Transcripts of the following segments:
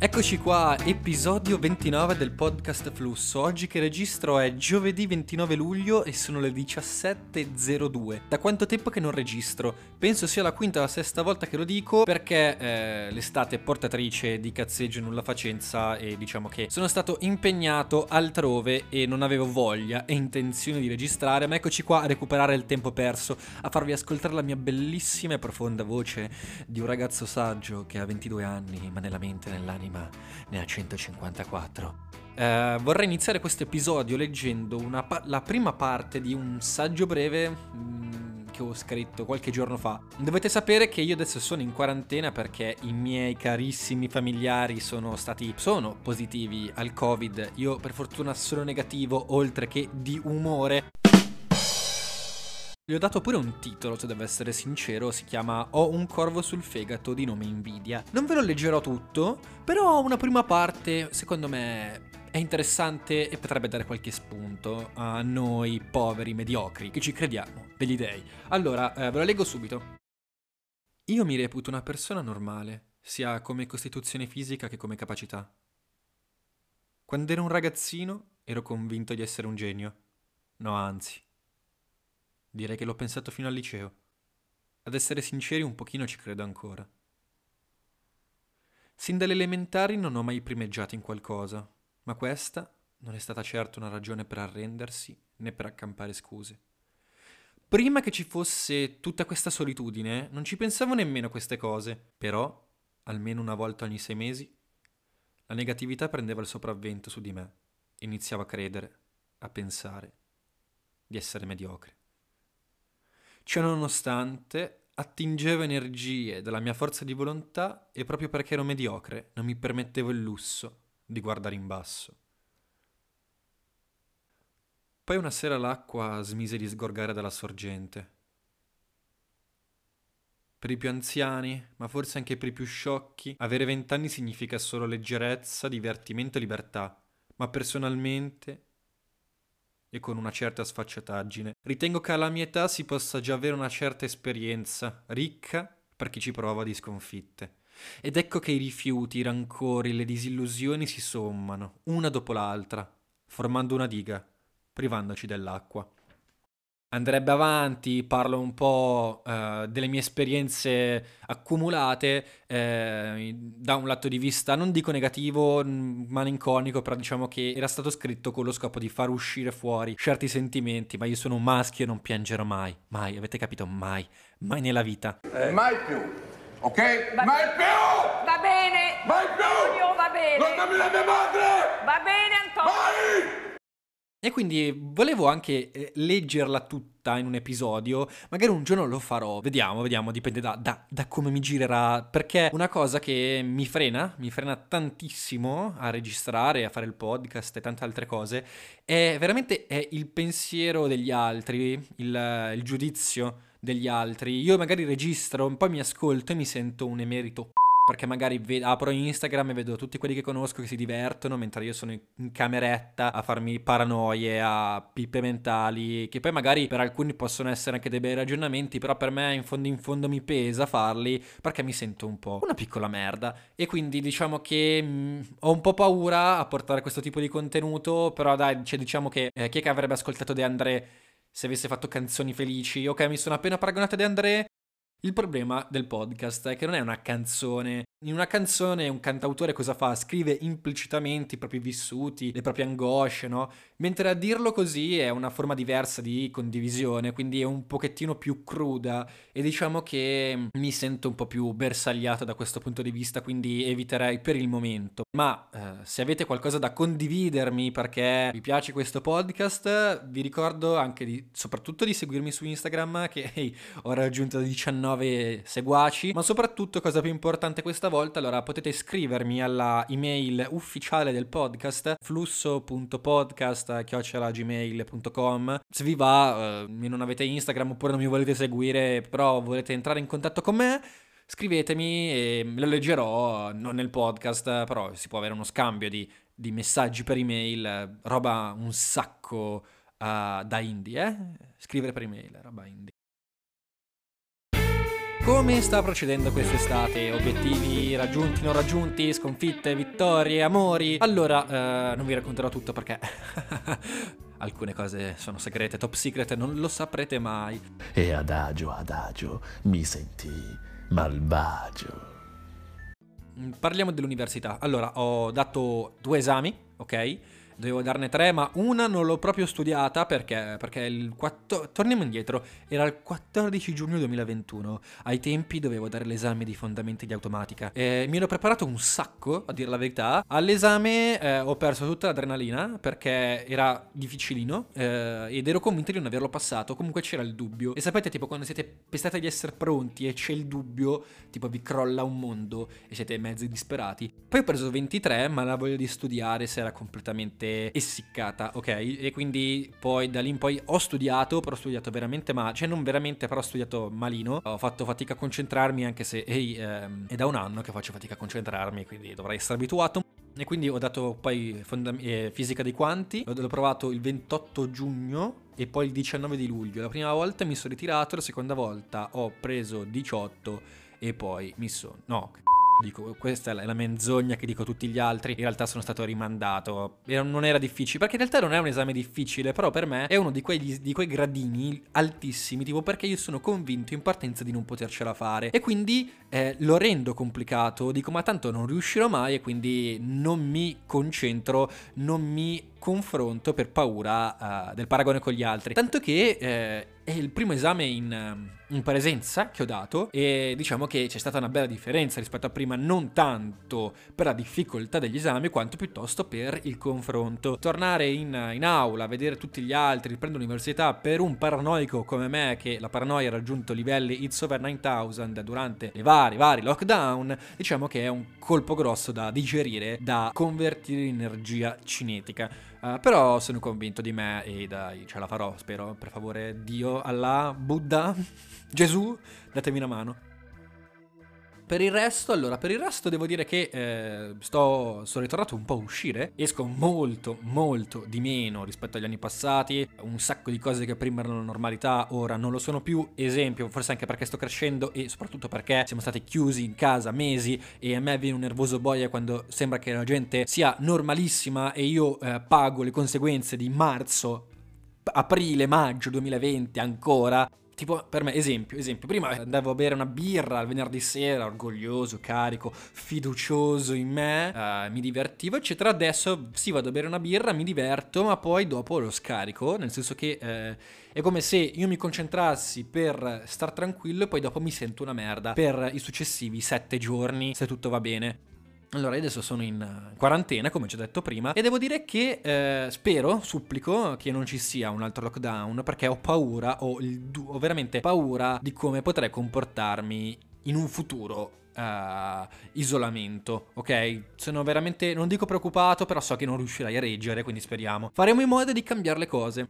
Eccoci qua, episodio 29 del podcast Flusso. Oggi che registro è giovedì 29 luglio e sono le 17.02. Da quanto tempo che non registro? Penso sia la quinta o la sesta volta che lo dico perché eh, l'estate è portatrice di cazzeggio e nulla facenza e diciamo che sono stato impegnato altrove e non avevo voglia e intenzione di registrare, ma eccoci qua a recuperare il tempo perso, a farvi ascoltare la mia bellissima e profonda voce di un ragazzo saggio che ha 22 anni, ma nella mente e nell'anima anima ne ha 154. Uh, vorrei iniziare questo episodio leggendo pa- la prima parte di un saggio breve mh, che ho scritto qualche giorno fa. Dovete sapere che io adesso sono in quarantena perché i miei carissimi familiari sono stati sono positivi al Covid. Io per fortuna sono negativo oltre che di umore. Gli ho dato pure un titolo, se devo essere sincero, si chiama Ho un corvo sul fegato di nome Nvidia. Non ve lo leggerò tutto, però una prima parte, secondo me, è interessante e potrebbe dare qualche spunto a noi poveri mediocri che ci crediamo degli dei. Allora, eh, ve lo leggo subito. Io mi reputo una persona normale, sia come costituzione fisica che come capacità. Quando ero un ragazzino ero convinto di essere un genio. No, anzi. Direi che l'ho pensato fino al liceo. Ad essere sinceri, un pochino ci credo ancora. Sin dalle elementari non ho mai primeggiato in qualcosa, ma questa non è stata certo una ragione per arrendersi né per accampare scuse. Prima che ci fosse tutta questa solitudine, non ci pensavo nemmeno a queste cose, però, almeno una volta ogni sei mesi, la negatività prendeva il sopravvento su di me iniziavo a credere, a pensare di essere mediocre. Ciononostante, attingevo energie dalla mia forza di volontà e proprio perché ero mediocre non mi permettevo il lusso di guardare in basso. Poi una sera l'acqua smise di sgorgare dalla sorgente. Per i più anziani, ma forse anche per i più sciocchi, avere vent'anni significa solo leggerezza, divertimento e libertà, ma personalmente e con una certa sfacciataggine. Ritengo che alla mia età si possa già avere una certa esperienza, ricca per chi ci prova di sconfitte. Ed ecco che i rifiuti, i rancori, le disillusioni si sommano, una dopo l'altra, formando una diga, privandoci dell'acqua andrebbe avanti, parlo un po' uh, delle mie esperienze accumulate eh, da un lato di vista non dico negativo, malinconico, però diciamo che era stato scritto con lo scopo di far uscire fuori certi sentimenti, ma io sono un maschio e non piangerò mai, mai, avete capito? Mai, mai nella vita. Eh. Mai più. Ok? Va mai più! Va bene! Mai più! Antonio, va bene! Non dammi la mia madre! Va bene, Antonio! Mai! E quindi volevo anche eh, leggerla tutta in un episodio, magari un giorno lo farò, vediamo, vediamo, dipende da, da, da, come mi girerà, perché una cosa che mi frena, mi frena tantissimo a registrare, a fare il podcast e tante altre cose, è veramente è il pensiero degli altri, il, il giudizio degli altri. Io magari registro, poi mi ascolto e mi sento un emerito perché magari ve- apro Instagram e vedo tutti quelli che conosco che si divertono mentre io sono in cameretta a farmi paranoie, a pippe mentali, che poi magari per alcuni possono essere anche dei bei ragionamenti, però per me in fondo in fondo mi pesa farli perché mi sento un po' una piccola merda e quindi diciamo che mh, mm, ho un po' paura a portare questo tipo di contenuto, però dai, cioè, diciamo che eh, chi è che avrebbe ascoltato De André se avesse fatto canzoni felici. Ok, mi sono appena paragonato De André, il problema del podcast è che non è una canzone. In una canzone un cantautore cosa fa? Scrive implicitamente i propri vissuti, le proprie angosce, no? Mentre a dirlo così è una forma diversa di condivisione, quindi è un pochettino più cruda e diciamo che mi sento un po' più bersagliato da questo punto di vista, quindi eviterei per il momento. Ma eh, se avete qualcosa da condividermi perché vi piace questo podcast, vi ricordo anche di, soprattutto di seguirmi su Instagram che hey, ho raggiunto 19 19 seguaci, ma soprattutto cosa più importante questa volta, allora potete scrivermi alla email ufficiale del podcast flusso.podcast@gmail.com. Se vi va, eh, non avete Instagram oppure non mi volete seguire, però volete entrare in contatto con me, scrivetemi e lo leggerò, non nel podcast, però si può avere uno scambio di, di messaggi per email, roba un sacco uh, da indie, eh? Scrivere per email, roba indie. Come sta procedendo quest'estate? Obiettivi raggiunti, non raggiunti, sconfitte, vittorie, amori? Allora, eh, non vi racconterò tutto perché alcune cose sono segrete, top secret, non lo saprete mai. E adagio, adagio, mi senti malvagio. Mm, Parliamo dell'università. Allora, ho dato due esami, ok? Dovevo darne tre, ma una non l'ho proprio studiata perché, perché il 4... torniamo indietro, era il 14 giugno 2021. Ai tempi dovevo dare l'esame di fondamenti di automatica. E mi ero preparato un sacco, a dire la verità. All'esame eh, ho perso tutta l'adrenalina perché era difficilino eh, ed ero convinto di non averlo passato. Comunque c'era il dubbio. E sapete, tipo, quando siete pensate di essere pronti e c'è il dubbio, tipo vi crolla un mondo e siete mezzi disperati. Poi ho preso 23, ma la voglia di studiare si era completamente essiccata, ok? E quindi poi da lì in poi ho studiato, però ho studiato veramente male, cioè non veramente, però ho studiato malino. Ho fatto fatica a concentrarmi, anche se ehi, ehm, è da un anno che faccio fatica a concentrarmi, quindi dovrei essere abituato. E quindi ho dato poi fondam- eh, fisica dei quanti, l'ho, provato il 28 giugno e poi il 19 di luglio. La prima volta mi sono ritirato, la seconda volta ho preso 18 e poi mi sono... No, Dico, questa è la menzogna che dico a tutti gli altri. In realtà sono stato rimandato. Non era difficile. Perché in realtà non è un esame difficile. Però per me è uno di quei, di quei gradini altissimi. Tipo perché io sono convinto in partenza di non potercela fare. E quindi eh, lo rendo complicato. Dico, ma tanto non riuscirò mai. E quindi non mi concentro. Non mi confronto per paura eh, del paragone con gli altri. Tanto che eh, è il primo esame in, ehm, in presenza che ho dato e diciamo che c'è stata una bella differenza rispetto a prima, non tanto per la difficoltà degli esami quanto piuttosto per il confronto. Tornare in, in aula, vedere tutti gli altri, riprendere l'università per un paranoico come me che la paranoia ha raggiunto livelli It's Over 9000 durante i vari, vari lockdown, diciamo che è un colpo grosso da digerire, da convertire in energia cinetica. Uh, però sono convinto di me e dai, ce la farò, spero. Per favore, Dio, Allah, Buddha, Gesù, datemi una mano. Per il resto, allora, per il resto devo dire che eh, sto, sono ritornato un po' a uscire. Esco molto, molto di meno rispetto agli anni passati. Un sacco di cose che prima erano normalità, ora non lo sono più. Esempio, forse anche perché sto crescendo e soprattutto perché siamo stati chiusi in casa mesi e a me viene un nervoso boia quando sembra che la gente sia normalissima e io eh, pago le conseguenze di marzo, aprile, maggio 2020 ancora. Tipo, per me, esempio, esempio, prima andavo a bere una birra il venerdì sera, orgoglioso, carico, fiducioso in me, eh, mi divertivo, eccetera. Adesso sì, vado a bere una birra, mi diverto, ma poi dopo lo scarico, nel senso che eh, è come se io mi concentrassi per star tranquillo e poi dopo mi sento una merda per i successivi sette giorni, se tutto va bene. Allora, adesso sono in eh, quarantena, come ci ho detto prima, e devo dire che eh, spero, supplico, che non ci sia un altro lockdown, perché ho paura, ho, il ho veramente paura di come potrei comportarmi in un futuro eh, isolamento, ok? Sono veramente, non dico preoccupato, però so che non riuscirai a reggere, quindi speriamo. Faremo in modo di cambiare le cose.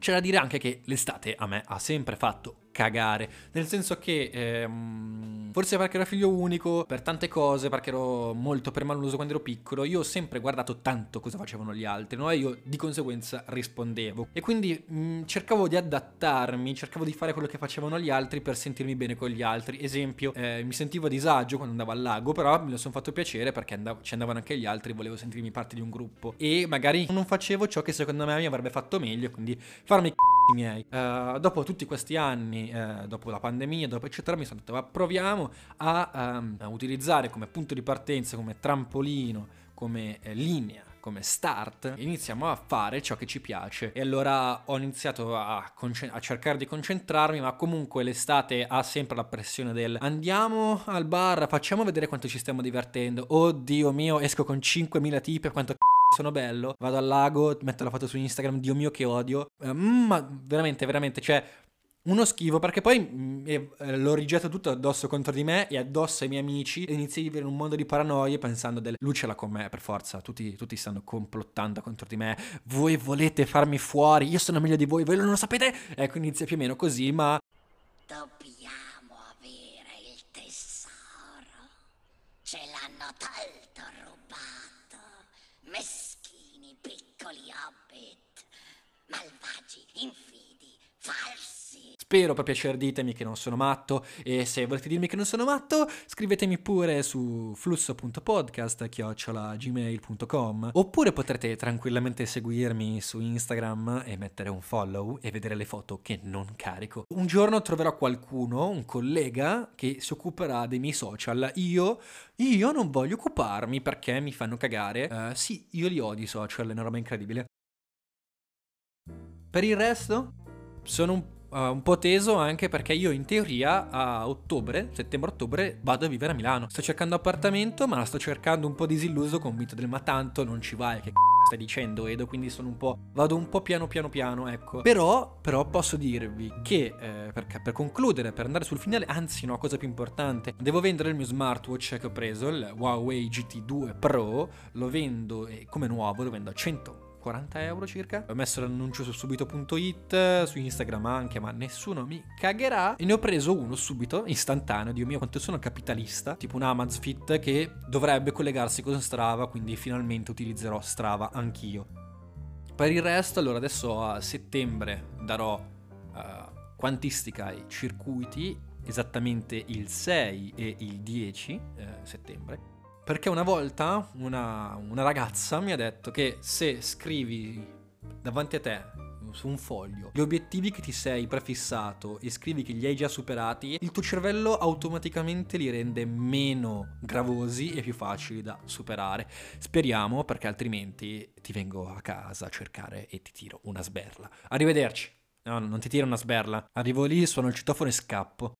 C'è da dire anche che l'estate a me ha sempre fatto cagare, nel senso che ehm, forse perché ero figlio unico, per tante cose, perché ero molto permaloso quando ero piccolo, io ho sempre guardato tanto cosa facevano gli altri, no? E io di conseguenza rispondevo. E quindi mh, cercavo di adattarmi, cercavo di fare quello che facevano gli altri per sentirmi bene con gli altri. Esempio, eh, mi sentivo a disagio quando andavo al lago, però me lo sono fatto piacere perché andavo- ci andavano anche gli altri, volevo sentirmi parte di un gruppo. E magari non facevo ciò che secondo me mi avrebbe fatto meglio, quindi farmi c***i miei. Eh, dopo tutti questi anni, eh, dopo la pandemia, dopo eccetera, mi sono detto, "Va, proviamo a, a utilizzare come punto di partenza, come trampolino, come eh, linea come start, iniziamo a fare ciò che ci piace. E allora ho iniziato a, concen- a cercare di concentrarmi, ma comunque l'estate ha sempre la pressione del andiamo al bar, facciamo vedere quanto ci stiamo divertendo. Oddio mio, esco con 5.000 tipi, quanto c***o sono bello. Vado al lago, metto la foto su Instagram, Dio mio che odio. Eh, mm, ma veramente, veramente, cioè uno schifo perché poi mm, eh, lo rigetto tutto addosso contro di me e addosso ai miei amici e inizi a vivere un mondo di paranoie pensando del lui con me per forza, tutti, tutti stanno complottando contro di me, voi volete farmi fuori, io sono meglio di voi, voi non lo sapete? Ecco inizia più o meno così ma Dobbiamo avere il tesoro. Ce l'hanno tolto rubato. Meschini piccoli hobbit. Malvagi, infidi, falsi. Spero per piacere ditemi che non sono matto e se volete dirmi che non sono matto scrivetemi pure su flusso.podcast gmail.com oppure potrete tranquillamente seguirmi su Instagram e mettere un follow e vedere le foto che non carico. Un giorno troverò qualcuno, un collega che si occuperà dei miei social. Io, io non voglio occuparmi perché mi fanno cagare. Uh, sì, io li odio i social, è una roba incredibile. Per il resto, sono un, uh, un, po' teso anche perché io in teoria a ottobre, settembre-ottobre, vado a vivere a Milano. Sto cercando appartamento, ma la sto cercando un po' disilluso, convinto del ma tanto non ci vai, che c***o stai dicendo Edo, quindi sono un po'... vado un po' piano piano piano, ecco. Però, però posso dirvi che, eh, per, per, concludere, per andare sul finale, anzi no, cosa più importante, devo vendere il mio smartwatch che ho preso, il Huawei GT2 Pro, lo vendo eh, come nuovo, lo vendo a 100 40 euro circa. Ho messo l'annuncio su subito.it, su Instagram anche, ma nessuno mi cagherà. E ne ho preso uno subito, istantaneo. Dio mio, quanto sono capitalista. Tipo un Amazfit che dovrebbe collegarsi con Strava, quindi finalmente utilizzerò Strava anch'io. Per il resto, allora adesso a settembre darò uh, quantistica ai circuiti, esattamente il 6 e il 10 eh, settembre perché una volta una, una ragazza mi ha detto che se scrivi davanti a te su un foglio gli obiettivi che ti sei prefissato e scrivi che li hai già superati, il tuo cervello automaticamente li rende meno gravosi e più facili da superare. Speriamo perché altrimenti ti vengo a casa a cercare e ti tiro una sberla. Arrivederci. No, non ti tiro una sberla. Arrivo lì, suono il citofono e scappo.